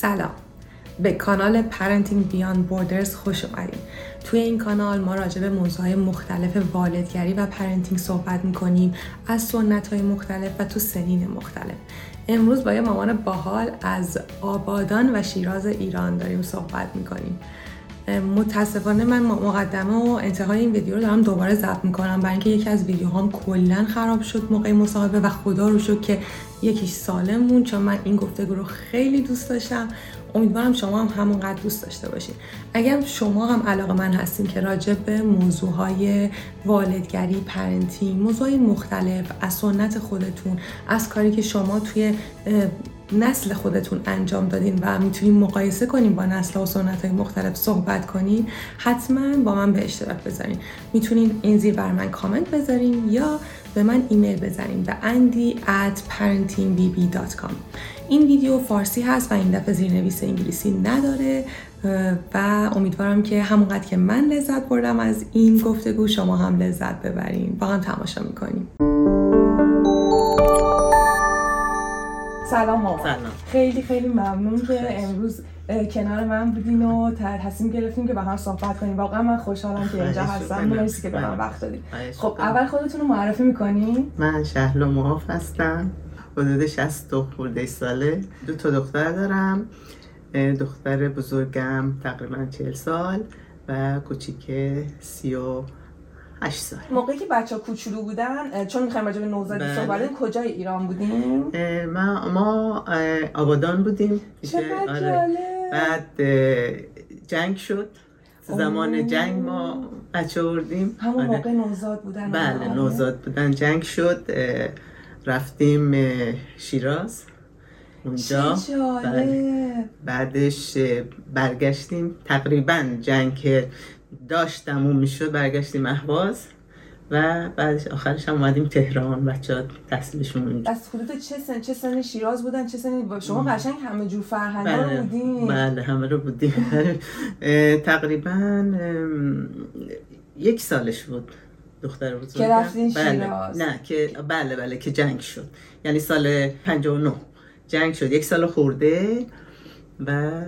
سلام. به کانال Parenting Beyond Borders خوش اومدید توی این کانال ما راجع به موضوعهای مختلف والدگری و parenting صحبت می‌کنیم از سنت های مختلف و تو سنین مختلف. امروز با یه مامان باحال از آبادان و شیراز ایران داریم صحبت می‌کنیم. متاسفانه من مقدمه و انتهای این ویدیو رو دارم دوباره ضبط می‌کنم. برای اینکه یکی از ویدیوهام کلا خراب شد موقع مصاحبه و خدا رو شکر که یکیش سالم موند چون من این گفتگو رو خیلی دوست داشتم. امیدوارم شما هم همونقدر دوست داشته باشید اگر شما هم علاقه‌مند هستین که راجع به موضوعهای والدگری parenting موضوعهای مختلف از سنت خودتون از کاری که شما توی نسل خودتون انجام دادین و می‌تونین مقایسه کنین با نسل و سنت های مختلف صحبت کنین حتما با من به اشتراک بذارین. می‌تونین این زیر برای من کامنت بذارین یا به من ایمیل بزنین به اندی at parentingbb.com این ویدیو فارسی هست و این دفعه زیرنویس انگلیسی نداره و امیدوارم که همونقدر که من لذت بردم از این گفتگو شما هم لذت ببرین. با هم تماشا می‌کنیم. سلام مامان سلام. خیلی خیلی ممنون که امروز کنار من بودین و تصمیم گرفتیم که با هم صحبت کنیم. واقعا من خوشحالم که اینجا هستم. مرسی که به من. وقت خواهش خب. اول خودتون رو معرفی می‌کنین من شهلا معاف هستم. حدود 60 خورده ساله. دو تا دختر دارم. دختر بزرگم تقریبا 40 سال و کوچیک 38 سال موقعی که بچه ها کوچولو بودن چون می‌خوایم راجع به نوزادی بله. صحبت کنیم کجای ایران بودیم ما, ما آبادان بودیم آره. بعد جنگ شد زمان اوه. جنگ ما بچه بردیم همون آره. موقع نوزاد بودن بله آره. نوزاد بودن جنگ شد رفتیم شیراز اونجا. بعدش برگشتیم تقریبا جنگ داشت تموم می‌شد برگشتیم اهواز و بعدش آخرش هم اومدیم تهران بچه ها تحصیلشون اونجا. از حدود چه سن چه سن شیراز بودن؟ چه سن شما؟ قشنگ همه جور فرهنگ بله بودین. بله همه رو بودیم. تقریبا یک سالش بود دختر بزرگم. که رفتین بله. شیراز. نه که بله بله که جنگ شد. یعنی سال 59 جنگ شد. یک سال خورده. و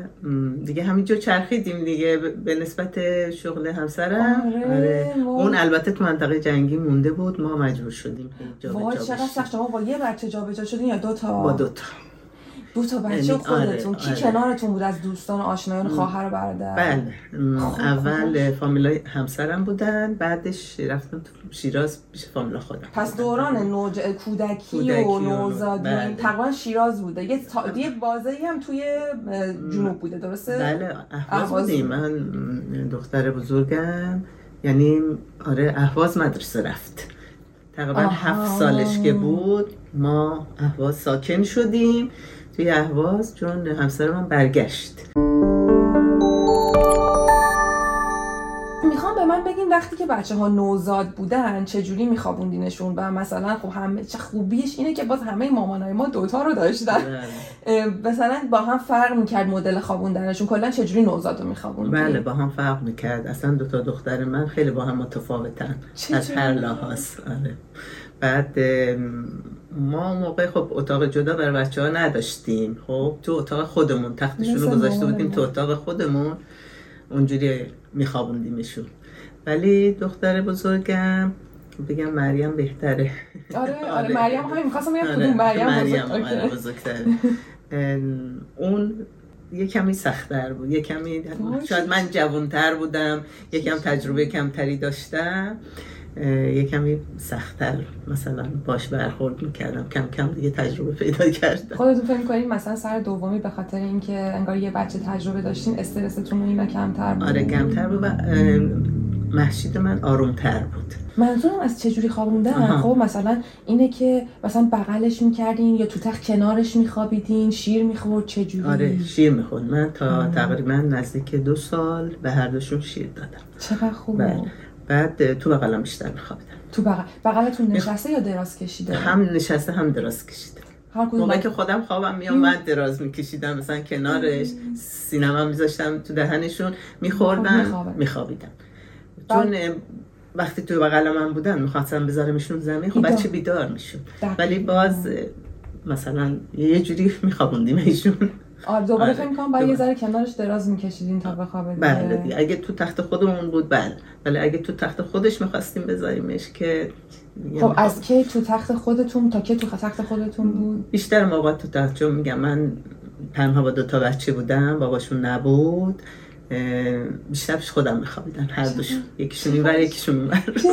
دیگه همینجور چرخیدیم دیگه به نسبت شغل همسرم. آره، وای. اون البته تو منطقه جنگی مونده بود ما مجبور شدیم وای چقدر سخت. شما با یه بچه جابجا شدین یا دو تا؟ با دوتا دو تا بچه یعنی آره، خودتون کی آره. کنارتون بود از دوستان آشنایان خواهر و برادر. بله. م، خب، اول فامیلای همسرم بودن بعدش رفتم تو شیراز پیش فامیلا خودم. پس دوران نوج... کودکی, کودکی و نوزادی بله. تقریبا شیراز بوده. یه, تا... یه بازه هم توی جنوب بوده درسته؟ بله اهواز. من دختر بزرگم. یعنی آره اهواز مدرسه رفت. تقریبا. هفت سالش که بود ما اهواز ساکن شدیم. توی اهواز چون همسر من برگشت. می‌خوام به من بگین وقتی که بچه ها نوزاد بودن چجوری میخوابوندینشون؟ و مثلا خب همه چه خوبیش اینه که باز همه مامانای ما دوتا رو داشتن. بله. مثلا با هم فرق می‌کرد مدل خوابوندنشون. کلا چجوری نوزاد رو میخوابوندین بله با هم فرق می‌کرد. اصلا دو تا دختر من خیلی با هم متفاوتن؟ از هر لحاظ. آره. بعد ما موقع خب اتاق جدا برای بچه ها نداشتیم. خب تو اتاق خودمون تختشون رو گذاشته بودیم تو. اتاق خودمون. اونجوری میخوابوندیمشون. ولی دختر بزرگم بگم مریم بهتره. آره آره آره. مریم همین می‌خواستم بگم آره، کدوم مریم مریم بزرگ. اوکی. بزرگتره. ام، اون یه کمی سختتر بود. یه کمی شاید من جوانتر بودم یکم تجربه کمتری داشتم. یه کمی سختتر مثلا باش برخورد می‌کردم. کم کم دیگه تجربه پیدا کردم. خودتون فکر کنید مثلا سر دومی به خاطر اینکه انگار یه بچه تجربه داشتین استرستون اینا کمتر بود. آره کمتر بود و محشید من آرومتر بود. منظورم از چجوری خوابوندن. خب مثلا اینه که مثلا بغلش می‌کردین یا تو تخت کنارش میخوابیدین شیر می‌خورد چجوری؟ آره شیر می‌خورد. من تا آه. تقریبا نزدیک دو سال به هر دوشون شیر دادم. چقدر خوبه بله. بعد تو بغلم بیشتر میخوابیدم. تو بغل بغلتون نشسته یا دراز کشیده؟ هم نشسته هم دراز کشیده. هر بچه- که خودم خوابم میومد دراز میکشیدم. مثلا کنارش سینما میذاشتم تو دهنشون میخوردم میخوابه. میخوابیدم. چون وقتی توی بغل من بودن می‌خواستم بذارمشون زمین خب. بچه بیدار دقیقاً. ولی باز مثلا یه جوری میخوابوندیم ایشون. آره دوباره آره. فکر کنم باید یه ذره کنارش دراز میکشیدین تا بخوابه. بله دیگه. اگه تو تخت خودمون بود بله. ولی اگه تو تخت خودش می‌خواستیم بذاریمش که خب. از کی تو تخت خودتون تا کی تو تخت خودتون بود؟ بیشتر موقع تو تخت چون میگم من تنها با دو تا بچه بودم باباشون نبود پیش خودم میخوابیدن هر دوشون یکیشون اینور یکیشون جدی؟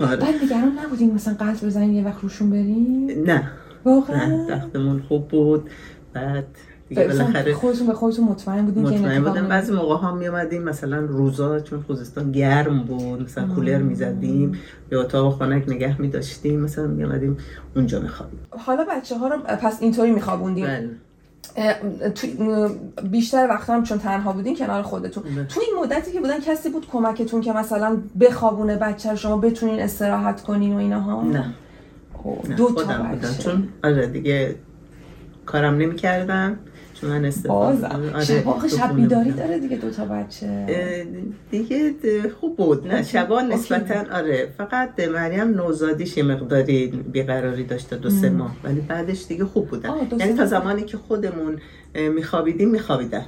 آره. بعد نگران نبودین مثلا قلب بزنین یه وقت روشون برین؟ نه. نه واقعا تختمون خوب بود. بعد دیگه بالاخره خودتون به خودتون مطمئن این مطمئن نمیفته؟ بعضی موقع ها می اومدیم مثلا روزا چون خوزستان گرم بود مثلا کولر می زدیم به اتاق خنک نگه می داشتیم مثلا می اومدیم اونجا می خوابیم حالا بچه ها رو پس اینطوری میخوابوندین. بله. تو بیشتر وقتا هم چون تنها بودین کنار خودتون. بله. تو این مدتی که بودن کسی بود کمکتون که مثلا بخوابونه بچه شما بتونین استراحت کنین و اینها نه. خب، نه دو تا بودم. چون آره دیگه کارم نمی کردم چون من استفاده بازم شب شب بیداری داره دیگه دو تا بچه دیگه خوب بود نه. شبا. نسبتا آره فقط مریم نوزادیش یه مقداری بیقراری داشته دو سه ماه ولی بعدش دیگه خوب بودن یعنی تا. زمانی که خودمون میخوابیدیم میخوابیدن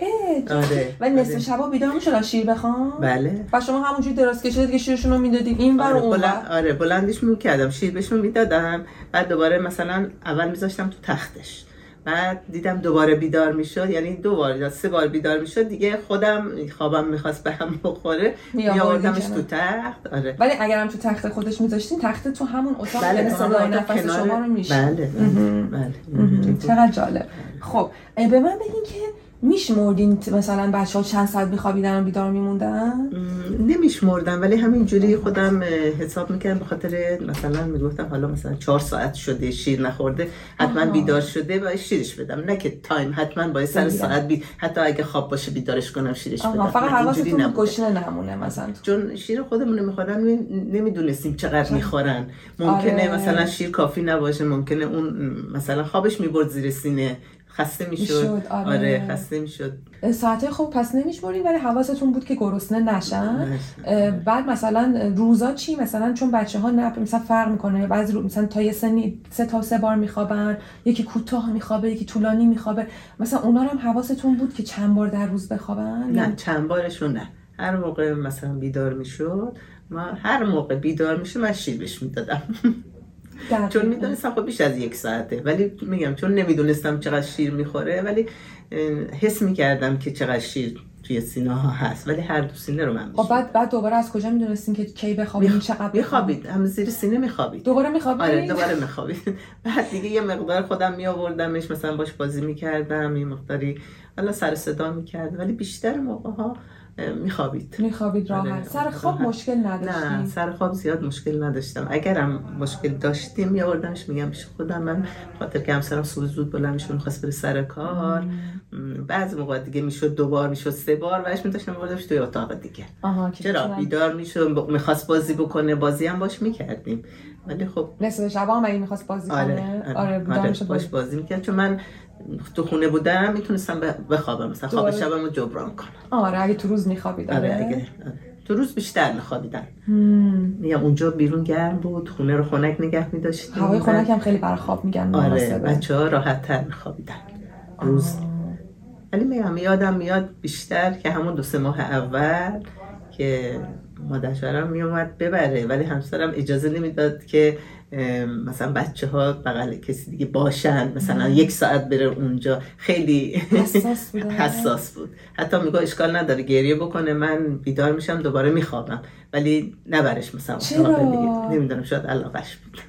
اه، جدی؟ آره، نصف آره. شبا بیدار می‌شدن شیر بخوام بله و شما همونجوری دراز کشیده دیگه شیرشون رو می‌دادین این ور و آره, اون بلند ور آره بلندش می‌کردم شیر بهشون می‌دادم بعد دوباره مثلا اول میذاشتم تو تختش بعد دیدم دوباره بیدار می‌شد یعنی دو بار یا سه بار بیدار می‌شد دیگه خودم خوابم می‌خواست به هم بخوره میآوردمش. تو تخت آره ولی اگرم تو تخت خودش میذاشتین تخت تو همون اتاق آره، صدای نفس کنار- شما رو میشه بله. بله. بله. چقدر جالب خب به من بگین که میشمردین مثلا بچه ها چند ساعت میخوابیدن و بیدار میموندن نمیشمردم ولی همینجوری خودم اه، حساب می‌کردم به خاطر مثلا می‌گفتم حالا مثلا چهار ساعت شده شیر نخورده حتما. بیدار شده باید شیرش بدم نه که time حتما باید سر. ساعت بی حتی اگه خواب باشه بیدارش کنم شیرش بدم فقط حواستون. گشنه نمونه مثلا چون شیر خودمون می‌خورن نمی‌دونستیم چقدر می‌خورن ممکنه آره. مثلا شیر کافی نباشه ممکنه اون مثلا خوابش می‌برد زیر سینه خسته می‌شد. آره. آره خسته می‌شد. ساعته خب پس نمیشمردین ولی حواستون بود که گرسنه نشن. بعد مثلا روزا چی؟ مثلا چون بچه ها نه مثلا فرق می‌کنه. بعضی رو مثلا تا یه سنی سه تا سه بار میخوابن یکی کوتاه میخوابه یکی طولانی میخوابه. مثلا اونا هم حواستون بود که چند بار در روز بخوابن؟ نه چند بارشون نه. هر موقع مثلا بیدار می‌شد ما هر موقع بیدار میشه من شیر بهش می‌دادم. چون می‌دونستم خب بیش از یک ساعته. ولی میگم چون نمی‌دونستم چقدر شیر می‌خوره ولی حس می‌کردم که چقدر شیر توی سینه ها هست. ولی هر دو سینه رو من خب بعد بعد دوباره از کجا می‌دونستین که کی بخوابین میخ- چقدر؟ میخوابید. هم زیر سینه میخوابید. دوباره میخوابین آره دوباره میخوابید. بعد دیگه یه مقدار خودم میآوردمش مثلا باش بازی می‌کردم یه مقداری حالا سر صدا می‌کرد. ولی بیشتر موقع ها میخوابید. میخوابید راحت. آره، سر خواب راحت. مشکل نه نداشتین سر خواب زیاد مشکل نداشتم. اگرم مشکل داشتیم میآوردمش میگم پیش خودم من خاطر که همسرم صبح زود بلند می‌شد می‌خواست بره سر کار. بعضی موقع دیگه می‌شد دو بار می‌شد سه بار وش میداشتم میبردمش توی اتاق دیگه. آها چرا؟ بیدار می‌شد می‌خواست بازی بکنه بازی هم باش می‌کردیم. ولی خب نصف شب هم اگه می‌خواست بازی آره کنه؟ آره, آره آره باش بازی می‌کرد. چون من تو خونه بودم می‌تونستم بخوابم. مثلا خواب. شبم رو جبران کنم. آره اگه تو روز میخوابید آره اگه آره. تو روز بیشتر میخوابیدن هم. میگم اونجا بیرون گرم بود خونه رو خنک نگه میداشتیم. هوای خنک هم خیلی برای خواب میگن آره. بچه ها راحت تر میخوابیدن. روز. ولی میگم یادم میاد بیشتر که همون دو سه ماه اول که مادرشوهرم میومد ببره. ولی همسرم اجازه نمی‌داد که مثلا بچه ها بغل کسی دیگه باشن مثلا یک ساعت بره اونجا. خیلی حساس بوده. حساس بود. حتی میگه اشکال نداره گریه بکنه من بیدار میشم دوباره میخوابم. ولی نبرش مثلا چرا؟ نمی‌دونم شاید علاقش بود.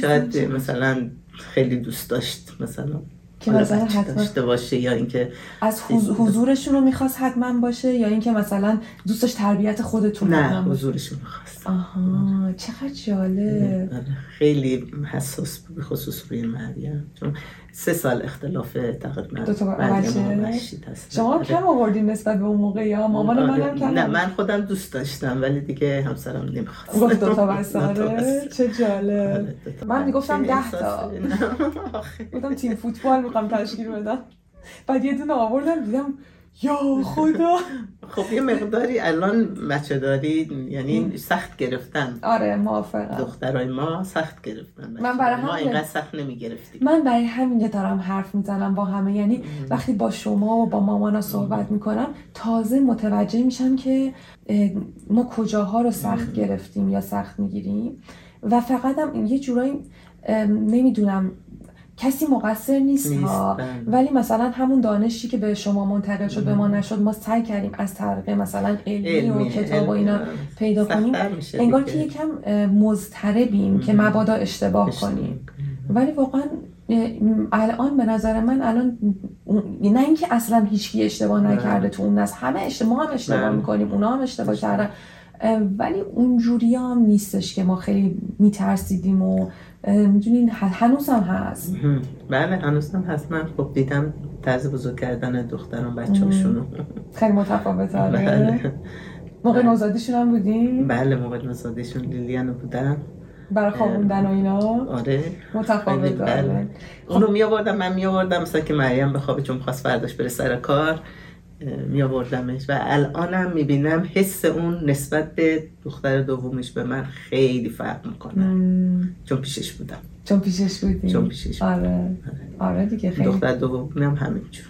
شاید مثلا خیلی دوست داشت مثلا که مثلا بچه حتما داشته باشه یا اینکه از حض- حضورشون رو می‌خواست حتما باشه یا اینکه مثلا دوست داشت تربیت خودتون نه حتما باشه؟ حضورش می‌خواست. آها چقدر جالب. خیلی حساس به خصوص روی مریم. چون سه سال اختلاف تقریبا دو تا بچه؟ هست شما آره. کم آوردین نسبت به اون موقع یا مامان آره. منم کم نه. من خودم دوست داشتم ولی دیگه همسرم نمی‌خواست گفت دو تا بس آره چه جالب آره، من می‌گفتم بچه ده تا. گفتم تیم فوتبال می‌خوام تشکیل بدم بعد یه دونه آوردم دیدم یا خدا. خب یه مقداری الان بچه داری یعنی سخت گرفتن. آره موافقم. دخترای ما سخت گرفتن من برای ما همین- اینقدر سخت نمی گرفتیم من برای همین دارم حرف می‌زنم با همه یعنی وقتی با شما و با مامانا صحبت می‌کنم تازه متوجه میشم که ما کجاها رو سخت گرفتیم یا سخت می‌گیریم. و فقط هم یه جورایی نمی‌دونم کسی مقصر نیست, ها. ولی مثلا همون دانشی که به شما منتقل شد به ما نشد ما سعی کردیم از طریق مثلا علمی, و علمی، کتاب و اینا. پیدا کنیم انگار. که یکم مضطربیم که مبادا اشتباه اشتباه کنیم. ولی واقعا الان به نظر من الان نه اینکه اصلا هیچکی اشتباه. نکرده تو اون نسل همه اشتباه هم اشتباه. می‌کنیم اونا هم اشتباه کردن ولی اونجوری هم نیستش که ما خیلی میترسیدیم و می‌دونین هنوز هم هست. بله هنوز هم هست. من خب دیدم طرز بزرگ کردن دختران بچه هاشونو خیلی متفاوت بله. موقع نوزادیشون هم بودیم بله موقع نزادیشون لیلیانو بودن. برای خوابوندن و اینا؟ آره. متفاوت بله. اونو می آوردم من می آوردم مثلا که مریم بخوابه چون خواست فرداش بره سر کار. می آوردمش و الانم می بینم حس اون نسبت به دختر دومش به من خیلی فرق می‌کنه. مم، چون پیشش بودم. چون پیشش بودیم چون پیشش بودم. آره. آره. دیگه خیلی. دختر دومی هم همینجور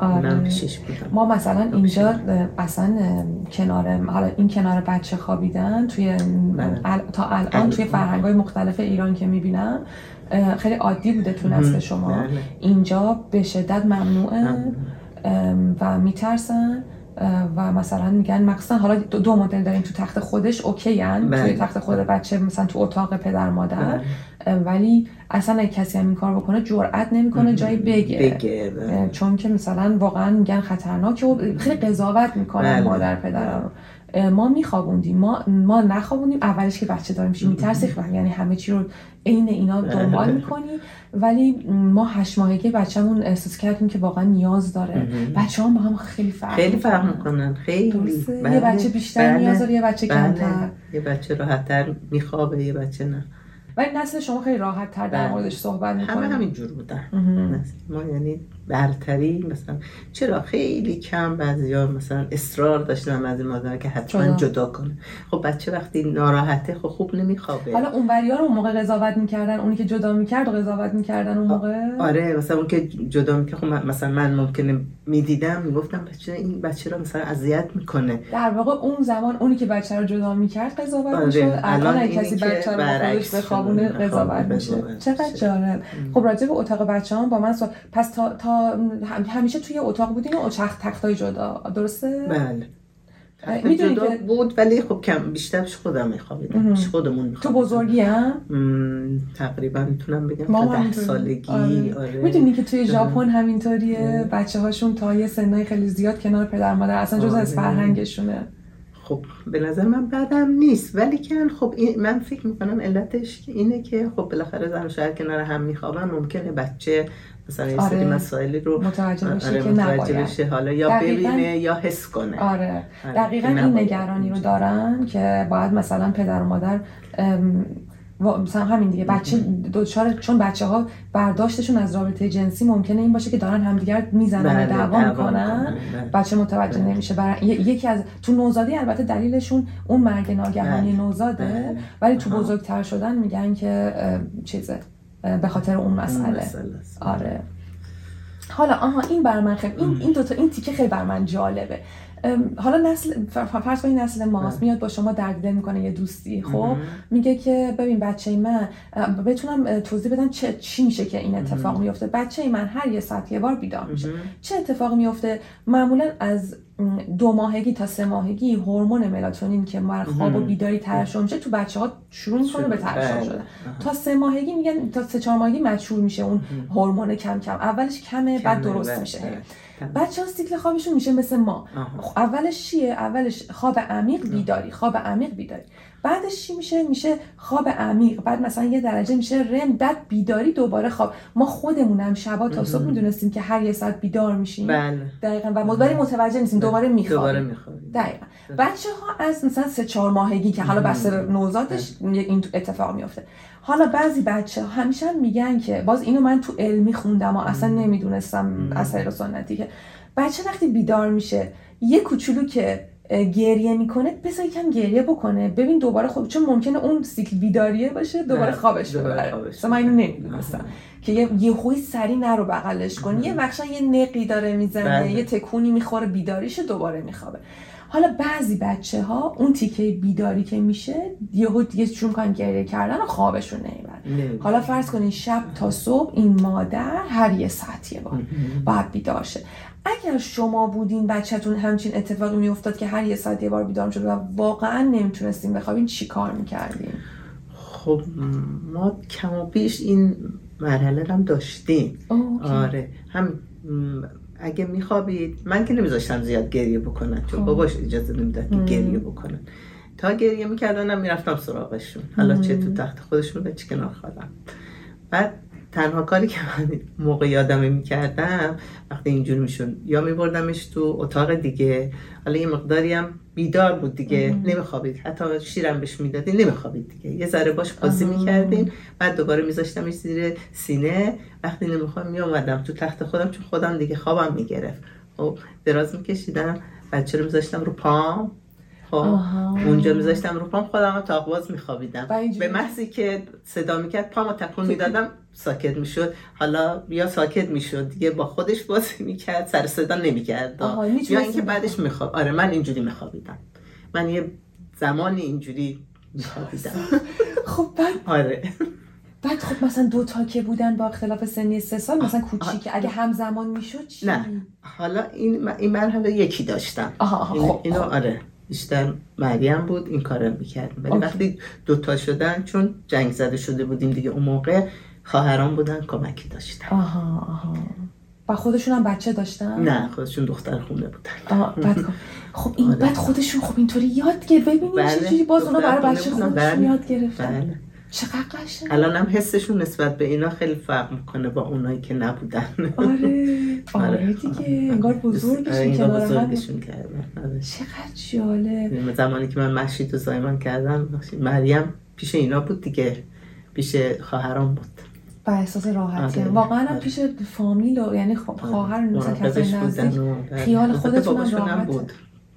آره. پیشش بودم. ما مثلا اینجا اصلا کنار حالا این کنار بچه خوابیدن توی. ال- تا الان. توی فرهنگ های مختلف ایران که می‌بینم خیلی عادی بوده تو نسل شما. بله. اینجا به شدت ممنوعه. و میترسن و مثلا میگن مخصوصا حالا دو, دو مدل داریم تو تخت خودش اوکی هن. بله. توی تخت خود بچه مثلا تو اتاق پدر مادر بله. ولی اصلا اگه کسی هم این کار بکنه جرئت نمی‌کنه جایی بگه بگه بله. چون که مثلا واقعا میگن خطرناکه و خیلی قضاوت می‌کنن بله. مادر پدر رو ما میخوابوندیم ما ما نخوابوندیم اولش که بچه دار میشی میترسی یعنی همه چی رو عین اینا دنبال. می‌کنی ولی ما هشت ماهگی بچه‌مون احساس کردیم که واقعا نیاز داره بچه هم با هم خیلی فرق خیلی فرق می‌کنن. خیلی درسته؟ بله. یه بچه بیشتر بله. نیاز داره یه بچه بله. کمتر یه بچه راحتتر میخوابه یه بچه نه ولی نسل شما خیلی راحت تر در. موردش صحبت همه می‌کنه همینجور بودن ما یعنی برتری مثلا چرا خیلی کم بعضیا مثلا اصرار داشتن از مادر که حتما جدا. جدا کنه. خب بچه وقتی ناراحته خب خوب نمیخوابه. حالا اون ها رو اون موقع قضاوت می‌کردن اونی که جدا می‌کرد و قضاوت می‌کردن اون موقع؟ آره مثلا اون که جدا می‌کنه خب مثلا من ممکنه می‌دیدم می‌گفتم بچه این بچه رو مثلا اذیت می‌کنه. در واقع اون زمان اونی که بچه رو جدا می‌کرد قضاوت آره، می‌شد. الان اگه کسی بچه رو خودش بخوابونه. قضاوت میشه. چقدر. جالب. خب راجع به اتاق بچه هم با من سوال پس تا, همیشه توی اتاق بودین و تختای جدا. درسته؟ بله. می‌دونی که- بود ولی خب کم بیشترش خودم میخوابیدم. خودمون تو میخوابیدم. بزرگی هم تقریبا می‌تونم بگم تا ده سالگی آره. آره. می‌دونی که توی ژاپن همینطوریه. بچه هاشون تا یه سنای خیلی زیاد کنار پدر مادر اصلا جز از آره. فرهنگشونه. خب به نظر من بعدم نیست ولی که خب این من فکر می‌کنم علتش اینه که خب بالاخره زن و شوهر کنار هم میخوابن ممکنه بچه مثلا یه سری آره. مسائلی رو متوجه بشه آره، که متوجه نباید بشه حالا یا دقیقاً. ببینه یا حس کنه آره آره، دقیقا این نگرانی رو. دارن که باید مثلا پدر و مادر مثلا همین دیگه بچه دوچار چون بچه ها برداشتشون از رابطه جنسی ممکنه این باشه که دارن همدیگر می‌زنن بله، یا دعوا می‌کنن بله. بچه متوجه بله. نمیشه ی- یکی از تو نوزادی البته دلیلشون اون مرگ ناگهانی بله. نوزاده بله. ولی تو. بزرگتر شدن میگن که چیزه به خاطر اون مسئله. آره حالا آها این بر من خیلی این این دو تا این تیکه خیلی بر من جالبه حالا نسل فرض کنید نسل ماست بله. میاد با شما دل می‌کنه یه دوستی خب. میگه که ببین بچه من بتونم توضیح بدم چه چی میشه که این اتفاق میفته بچه من هر یه ساعت یه بار بیدار میشه. چه اتفاقی میفته معمولا از دو ماهگی تا سه ماهگی هورمون ملاتونین که بر خواب و. بیداری ترشح میشه تو بچه ها شروع می‌کنه به ترشح بله. شدن. تا سه ماهگی میگن تا سه چهار ماهگی مچور میشه اون هورمون کم کم اولش کمه بعد درست بله، میشه بله. بچه ها سیکل خوابشون میشه مثل ما. خب اولش چیه؟ اولش خواب عمیق بیداری خواب عمیق بیداری. بعدش چی میشه؟ میشه خواب عمیق. بعد مثلا یه درجه میشه رم بعد بیداری دوباره خواب. ما خودمونم شبا تا صبح می‌دونستیم که هر یه ساعت بیدار میشیم. بله. دقیقا و ولی متوجه نیستیم دوباره دوباره میخوابیم. میخوابیم. دقیقا. بچه ها از مثلا سه چهار ماهگی که حالا به نوزادش این اتفاق میفته حالا بعضی بچه ها همیشه هم میگن که باز اینو من تو علمی خوندم و اصلا نمی‌دونستم از طریق سنتی که بچه وقتی بیدار میشه یه کوچولو که گریه می‌کنه بذار یکم گریه بکنه. ببین دوباره خوب چون ممکنه اون سیکل بیداریه باشه دوباره خوابش ببره. مثلا من اینو نمی‌دونستم. که یه خوی سری نرو بغلش کنی. یه وقتا یه نقی داره می‌زنه بله. یه تکونی می‌خوره بیداریشه دوباره میخوابه. حالا بعضی بچه ها اون تیکه بیداری که میشه یهو دیگه شروع می‌کنن گریه کردن و خوابشون نمی‌بره. حالا فرض کنین شب تا صبح این مادر هر یه ساعت یه بار باید بیدار شه. اگر شما بودین بچهتون همچین اتفاقی میافتاد که هر یه ساعت یه بار بیدار شد و واقعا نمی‌تونستیم بخوابین چی کار می‌کردیم خب ما کم و بیش این مرحله رو هم داشتیم. آره. هم اگه میخوابید من که نمیذاشتم زیاد گریه بکنن چون خب. باباش اجازه نمی‌داد که. گریه بکنن تا گریه میکردنم می‌رفتم سراغشون حالا چه تو تخت خودشون و چه کنار خودم بعد تنها کاری که من موقع یادمه می‌کردم وقتی اینجور میشون یا میبردمش تو اتاق دیگه حالا یه مقداری هم بیدار بود دیگه. نمیخوابید. حتی شیرم بهش می‌دادیم نمیخوابید دیگه. یه ذره باش بازی آها. می‌کردیم بعد دوباره میذاشتمش زیر سینه. وقتی نمی‌خوام میومدم تو تخت خودم چون خودم دیگه خوابم می‌گرفت. خب دراز میکشیدم. بچه رو میذاشتم رو پام. خب. اونجا میذاشتم رو پام خودم رو تاق باز میخوابیدم. به محضی که صدا می‌کرد پامو تکون می‌دادم ساکت می‌شد. حالا یا ساکت می‌شد دیگه با خودش بازی می‌کرد سر صدا نمی‌کرد. آها، یا اینکه بعدش میخواب. آره من اینجوری میخوابیدم. من یه زمانی اینجوری میخوابیدم. خب بعد آره. بعد خب مثلا دو تا که بودن با اختلاف سنی سه سال مثلا کوچیک. اگه همزمان می‌شد چی؟ نه. حالا این این مرحله یکی داشتم. آها آها، خب اینو خب. آره. بیشتر مریم بود این کارو می‌کرد ولی. وقتی دوتا شدن چون جنگ زده شده بودیم دیگه اون موقع خواهران بودن کمکی داشتن آها آها و خودشون هم بچه داشتن نه خودشون دختر خونه بودن آه، بعد خب- این آره. بعد خودشون خب اینطوری یاد گرفت ببینید بله. چجوری باز اونا برای بچه. خودشون بله. یاد گرفتن بله چقدر قشنگ. الان هم حسشون نسبت به اینا خیلی فرق می‌کنه با اونایی که نبودن. آره. آره. دیگه انگار آره، بزرگشون انگار کنار بزرگشون کردن. آره. چقدر جالب. زمانی که من مشید و زایمان کردم مریم پیش اینا بود دیگه. پیش خواهران بود. و احساس راحتی. آره،. واقعا هم آره. پیش فامیل و یعنی خواهر مثلا کسی مراقبش نزدیک. و. خیال خودتون هم راحته. بود.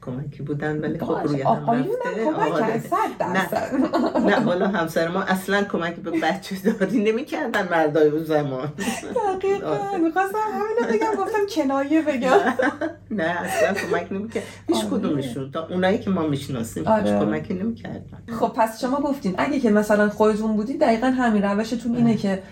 کمکی بودن ولی خب روی هم رفته. کمک آره. نه والا همسر ما اصلا کمک به بچه داری نمی‌کردن مردای اون زمان. دقیقا. آره. می‌خواستم همینو بگم گفتم کنایه بگم. نه اصلا کمک نمی‌کرد. هیچ آره. کدومشون. تا اونایی که ما می‌شناسیم. هیچ کمکی نمی‌کردن. خب پس شما گفتین اگه که مثلا خودتون بودید دقیقا همین روشتون اینه که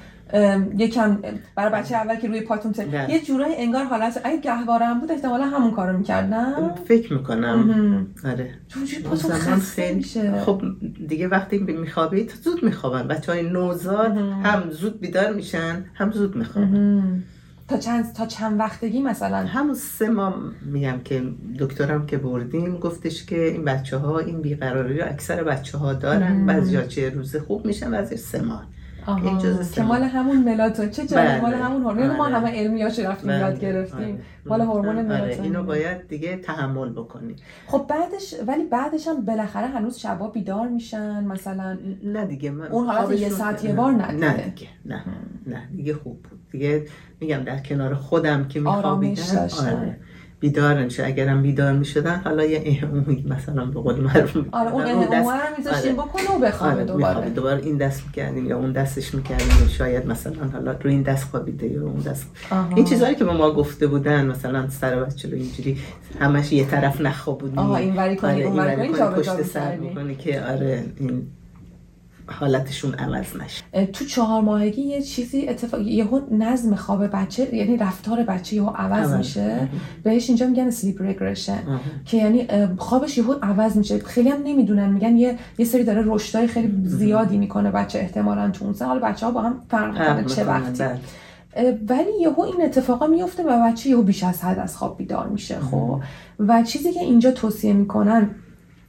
یکم برای بچه اول که روی پاتون. نه. یه جورایی انگار حالت اگه گهواره هم بود احتمالا همون کارو می‌کردن فکر می‌کنم آره اون پاتون خسته میشه خب دیگه وقتی میخوابید زود میخوابن بچه های نوزاد مهم. هم زود بیدار میشن هم زود میخوابن. تا چند تا چند وقتگی مثلا همون سه ماه میگم که دکترم که بردیم گفتش که این بچه ها این بیقراری رو اکثر بچه ها دارن. بعضی ها چه روزه خوب میشن بعضی سه ماه این جزء که مال. همون ملاتون چه جالب بله. مال همون هورمون ما آره. همه علمیاشو رفتیم بله. یاد گرفتیم آره. مال هورمون آره. ملاتونین اینو باید دیگه تحمل بکنی خب بعدش ولی بعدش هم بالاخره هنوز شبا بیدار میشن مثلا نه دیگه من اون حالت یه ساعت یه بار ندیده. نه دیگه نه نه دیگه خوب بود دیگه میگم در کنار خودم که آرامش داشتن. آره بیدار نمیشه اگرم بیدار می‌شدن حالا یه مثلا به قول معروف آره اون می‌کردن. دست- اهموه رو میذاشتیم آره. بکنه و بخوابه آره دوباره. دوباره این دست می‌کردیم یا اون دستش می‌کردیم شاید مثلا حالا رو این دست خوابیده یا اون دست آها. این چیزهایی که به ما گفته بودن مثلا سر بچه رو اینجوری همش یه طرف نخوابونی آها، اینوری کنی، آره، اونوری اینوری کنی، پشت سر. می‌کنی که آره این حالتشون عوض نشه. تو چهار ماهگی یه چیزی اتفاق یهو نظم خواب بچه یعنی رفتار بچه یهو عوض عوض. میشه. بهش اینجا میگن سلیپ رگرشن. که یعنی خوابش یهو عوض میشه. خیلی هم نمی‌دونن میگن یه یه سری داره رشدای خیلی زیادی می‌کنه بچه احتمالاً تو اون سن. حالا بچه ها با هم فرق می‌کنه چه وقتی. بله. اه، ولی یهو این اتفاقا میفته و بچه یهو بیش از حد از خواب بیدار میشه خب. و چیزی که اینجا توصیه می‌کنن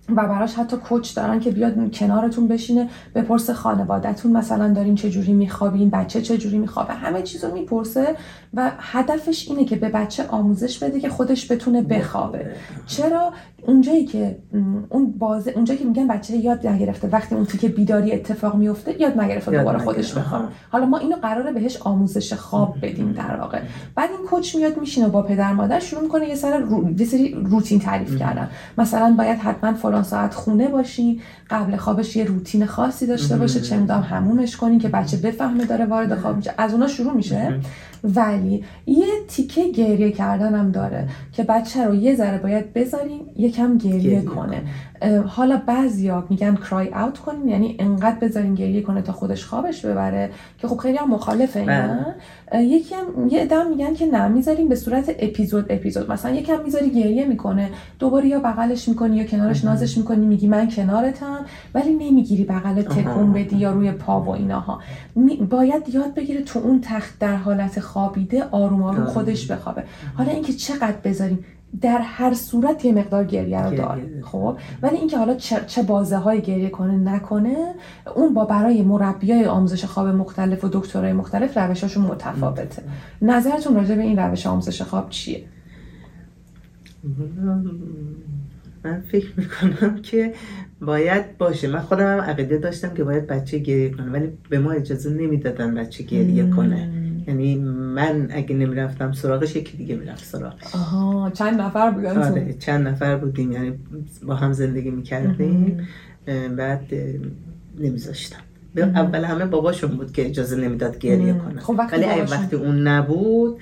و براش حتی کوچ دارن که بیاد کنارتون بشینه بپرسه خانوادهتون مثلا دارین چه جوری میخوابین بچه چه جوری میخوابه همه چیزو می‌پرسه و هدفش اینه که به بچه آموزش بده که خودش بتونه بخوابه. چرا؟ اونجایی که اون بازه اونجایی که میگن بچه یاد نگرفته وقتی اون که بیداری اتفاق میفته یاد نگرفته دوباره خودش بخوابه. حالا ما اینو قراره بهش آموزش خواب بدیم در واقع. بعد این کوچ میاد میشینه با پدر مادر شروع می‌کنه یه سر رو... یه سری روتین تعریف کردن. مثلا باید حتما فلان ساعت خونه باشی قبل خوابش یه روتین خاصی داشته باشه چه می‌دونم همومش کنین که بچه بفهمه داره وارد خواب میشه. از اونا شروع میشه. ولی یه تیکه گریه کردن داره که بچه رو یه ذره باید بذاریم یکم گریه, گریه کنه. حالا بعضیا میگن کرای اوت کنیم یعنی انقدر بذارین گریه کنه تا خودش خوابش ببره که خب خیلی هم مخالفه اینا بله. یکی هم یه ادم میگن که نه می‌ذاریم به صورت اپیزود اپیزود. مثلا یکم می‌ذاری گریه می‌کنه دوباره یا بغلش می‌کنی یا کنارش نازش می‌کنی میگی من کنارتم ولی نمی‌گیری بغل تکون بدی یا روی پا و ایناها. باید یاد بگیره تو اون تخت در حالت خوابیده آروم آروم خودش بخوابه. حالا اینکه چقدر بذاریم در هر صورت یه مقدار گریه رو داره خب؟ ولی اینکه حالا چه, بازه های گریه کنه نکنه اون با برای مربیای آموزش خواب مختلف و دکترای مختلف روشاشون متفاوته. نظرتون راجع به این روش آموزش خواب چیه؟ من فکر می‌کنم که باید باشه. من خودم هم عقیده داشتم که باید بچه گریه کنه ولی به ما اجازه نمی‌دادن بچه گریه کنه. یعنی من اگه نمی‌رفتم سراغش یکی دیگه می‌رفت سراغش. آها چند نفر بودن آره چند نفر بودیم. یعنی با هم زندگی می‌کردیم. بعد نمیذاشتم. اول همه باباشون بود که اجازه نمی‌داد گریه کنه خب ولی وقتی اون نبود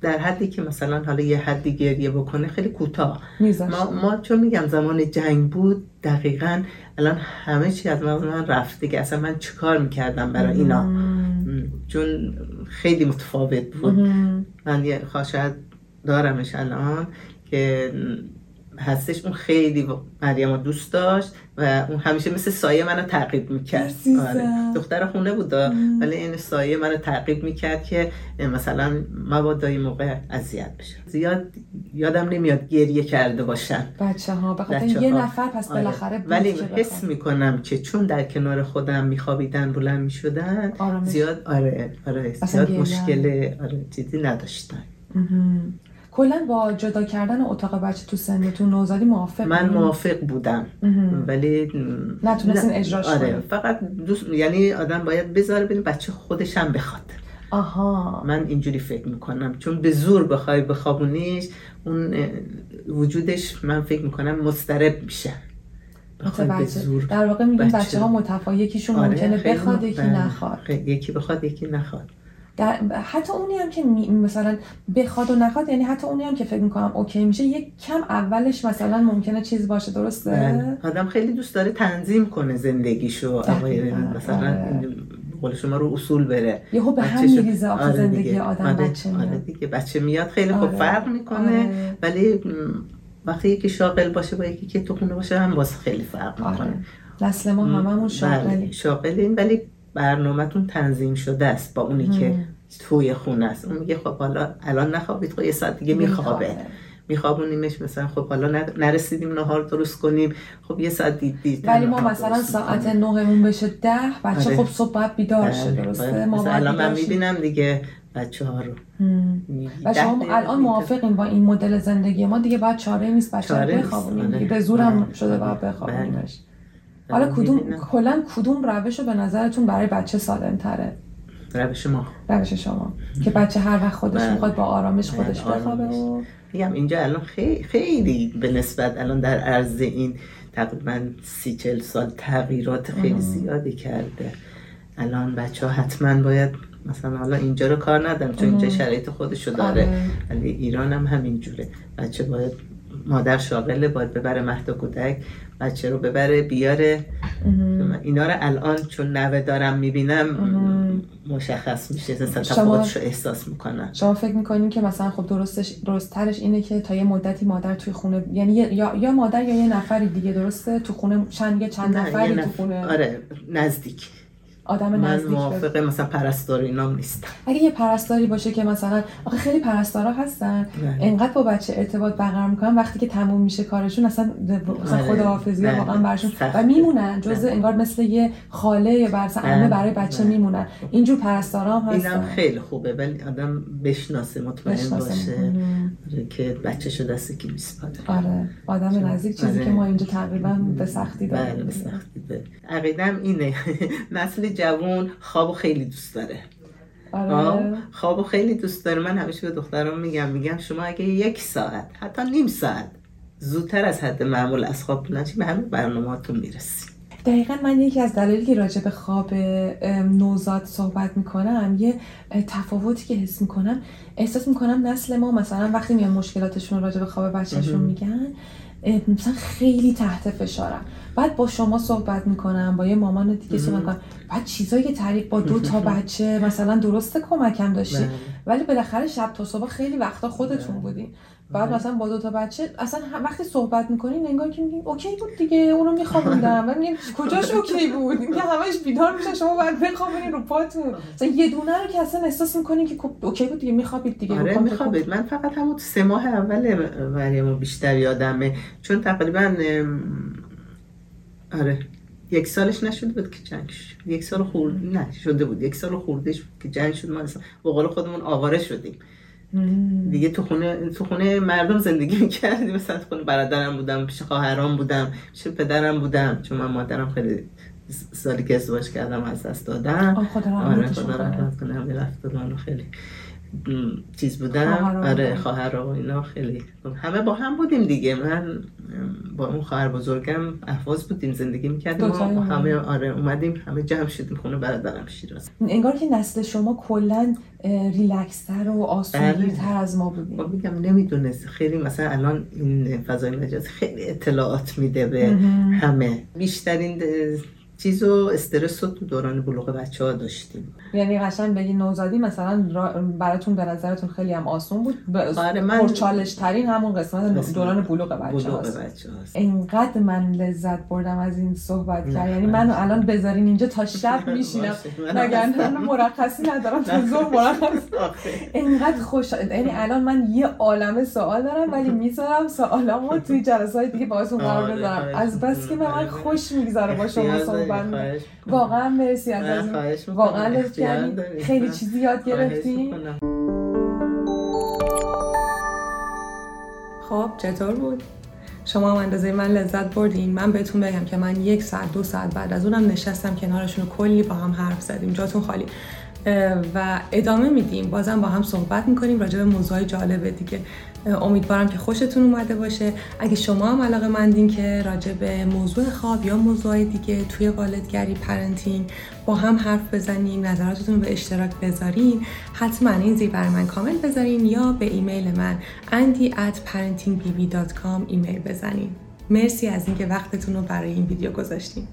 در حدی که مثلا حالا یه حدی گریه بکنه خیلی کوتاه. ما, ما چون میگم زمان جنگ بود دقیقا الان همه چی از من رفته که اصلا من چیکار می‌کردم برای اینا؟ چون خیلی متفاوت بود. من یه خواهد دارمش الان که هستش. اون خیلی مریم دوست داشت و اون همیشه مثل سایه منو تعقیب می‌کرد. آره. دختر خونه بود ولی این سایه منو تعقیب می‌کرد که مثلا مبادا این موقع اذیت بشه. زیاد یادم نمیاد گریه کرده باشن بچه ها بخاطر یه نفر پس آره. بالاخره ولی حس می‌کنم که چون در کنار خودم میخوابیدن بلند می‌شدن زیاد آره آره زیاد مشکل آره چیزی نداشتن. کلا با جدا کردن اتاق بچه تو سنتون نوزادی موافق من موافق بودم. ولی نتونستین اجراش آره فقط دوست یعنی آدم باید بذاره ببین بچه خودش هم بخواد. آها. من اینجوری فکر می‌کنم. چون به زور بخوای بخوابونیش اون وجودش من فکر می‌کنم مضطرب میشه. در واقع میگیم بچه, ها متفاوت یکیشون آره ممکنه بخواد یکی. نخواد. یکی بخواد یکی نخواد. در حتی اونی هم که مثلا بخواد و نخواد یعنی حتی اونی هم که فکر می‌کنم اوکی میشه یک کم اولش مثلا ممکنه چیز باشه درسته؟ بله. آدم خیلی دوست داره تنظیم کنه زندگیشو. مثلا آره. قول شما رو اصول بره. یهو به هم میریزه آخه آره زندگی آدم آره بچه میاد. آره دیگه. بچه میاد خیلی خوب فرق می‌کنه. آره. ولی وقتی یکی شاغل باشه با یکی که تو خونه باشه هم واسه خیلی فرق آره. می‌کنه. نسل ما هممون شاغلیم. بله، شاغلیم. ولی برنامهتون تنظیم شده است با اونی که توی خونه است. اون میگه خب حالا الان نخوابید. خب یه ساعت دیگه میخوابه. میخوابونیمش. مثلا خب حالا نرسیدیم نهار درست کنیم. خب یه ساعت دید دید ولی ما مثلا ساعت نهمون بشه ده بچه آره. خب صبح باید بیدار شه بله، درسته؟ بله. ما الان من می‌بینم دیگه بچه ها رو و شما الان موافقیم با این مدل زندگی. ما دیگه باید چاره نیست بچه رو بخوابونیم. آره. به زورم بله. شده باید بخوابونیمش. حالا کدوم کلا کدوم روش رو به نظرتون برای بچه سالم تره روش ما. روش شما. که بچه هر وقت خودش بله. می‌خواد با آرامش بله، خودش بخوابه و میگم اینجا الان خیلی خیلی به نسبت الان در عرض این تقریبا سی چل سال تغییرات خیلی زیادی کرده. الان بچه ها حتما باید مثلا حالا اینجا رو کار ندارم چون اینجا شرایط خودشو داره. آره. ولی ایران هم همینجوره. بچه باید مادر شاغله باید ببره مهد کودک. بچه رو ببره بیاره. اینا رو الان چون نوه دارم می‌بینم مشخص میشه. شما رو احساس می‌کنن. شما فکر می‌کنین که مثلا خب درستش درست ترش اینه که تا یه مدتی مادر توی خونه یعنی یا, یا مادر یا یه نفری دیگه درسته؟ تو خونه چند یه چند نفری تو خونه. آره نزدیک. آدم من نزدیک موافق مثلا پرستار اینام نیستم اگه یه پرستاری باشه که مثلا آخه خیلی پرستارا هستن بله. انقدر با بچه ارتباط برقرار می‌کنن وقتی که تموم میشه کارشون اصلا مثلا بله. خداحافظی بله. واقعا برشون. و میمونن جز بله. انگار مثل یه خاله یا برس عمه بله. برای بچه بله. میمونن اینجور پرستارا هم اینم هستن خیلی خوبه ولی آدم بشناسه مطمئن بشناسه. باشه. آره، که بچه شو دست کی میسپاره آره آدم نزدیک چیزی آره. که ما اینجا تقریبا به سختی بله داریم به سختی عقیدم اینه نسل جوان خوابو خیلی دوست داره. آره. خوابو خیلی دوست داره. من همیشه به دخترام میگم میگم شما اگه یک ساعت حتی نیم ساعت زودتر از حد معمول از خواب بلند شی، به همه برنامه‌هاتون می‌رسی. دقیقا من یکی از دلایلی که راجع به خواب نوزاد صحبت می‌کنم یه تفاوتی که حس می‌کنم احساس می‌کنم نسل ما مثلا وقتی میان مشکلاتشون راجع به خواب بچهشون. میگن مثلا خیلی تحت فشارم بعد با شما صحبت می‌کنم با یه مامان دیگه صحبت. می‌کنم بعد چیزایی که تعریف با دو تا بچه مثلا درسته کمکم داشتی بله. ولی بالاخره شب تا صبح خیلی وقتا خودتون بله. بودین. بعد بله. مثلا با دو تا بچه اصلا وقتی صحبت می‌کنین انگار که میگین okay بود دیگه اونو میخوابوندم. و میگین کجاش okay بود؟ اینکه همش بیدار میشه شما باید بخوابونین رو پاتون. مثلا یه دونه رو که اصلا احساس می‌کنین که خب okay بود دیگه میخوابید دیگه آره. میخوابید. من فقط همون سه ماه اول مریم بیشتر یادمه. چون تقریبا آره. یک سالش نشده بود که جنگ شد یک سال خورد نه شده بود. یک سال خوردش بود که جنگ شد. ما اصلا به قول خودمون آواره شدیم. دیگه تو خونه تو خونه مردم زندگی می‌کردیم. مثلا تو خونه برادرم بودم پیش خواهرام بودم پیش پدرم بودم. چون من مادرم خیلی سالی که ازدواج کردم از دست دادم آره خدا. رحمت کنه. خیلی چیز بودم. آره خواهر و اینا خیلی. همه با هم بودیم دیگه. من با اون خواهر بزرگم احواز بودیم زندگی می‌کردیم اومدیم. همه آره اومدیم همه جمع شدیم خونه برادرم شیراز انگار که نسل شما کلا ریلکستر و آسونگیرتر از ما بودیم میگم نمی‌دونست. خیلی مثلا الان این فضای مجازی خیلی اطلاعات میده به. همه. بیشترین چیز و استرس رو تو دوران بلوغ بچه ها داشتیم. یعنی قشنگ بگی نوزادی مثلا را- براتون به نظرتون خیلی هم آسون بود. آره، من- پرچالش ترین همون قسمت دوران بلوغ بچه هاست انقدر من لذت بردم از این صحبت کرد. یعنی من- الان بذارین اینجا تا شب میشینم. وگرنه مرخصی ندارم تا ظهر مرخص آخه. انقدر خوش یعنی الان من یه عالمه سوال دارم ولی می‌ذارم سوالامو توی جلسه های دیگه باهاتون قرار آره، بذارم خواهش از بس که به من می‌کنم. خوش میگذره با شما داری، صحبت. واقعا مرسی از از این. واقعا. خیلی. چیزی یاد گرفتی. خب چطور بود شما هم اندازه من لذت بردین من بهتون بگم که من یک ساعت دو ساعت بعد از اونم نشستم کنارشون و کلی با هم حرف زدیم جاتون خالی و ادامه میدیم بازم با هم صحبت می‌کنیم راجع به موضوع جالب دیگه امیدوارم که خوشتون اومده باشه. اگه شما هم علاقه مندین که راجع به موضوع خواب یا موضوع دیگه توی والدگری پرنتینگ با هم حرف بزنیم نظراتتون رو به اشتراک بذارین حتما این زیر بر من کامنت بذارین یا به ایمیل من parentingbb.com ایمیل بزنین. مرسی از اینکه وقتتون رو برای این ویدیو گذاشتین.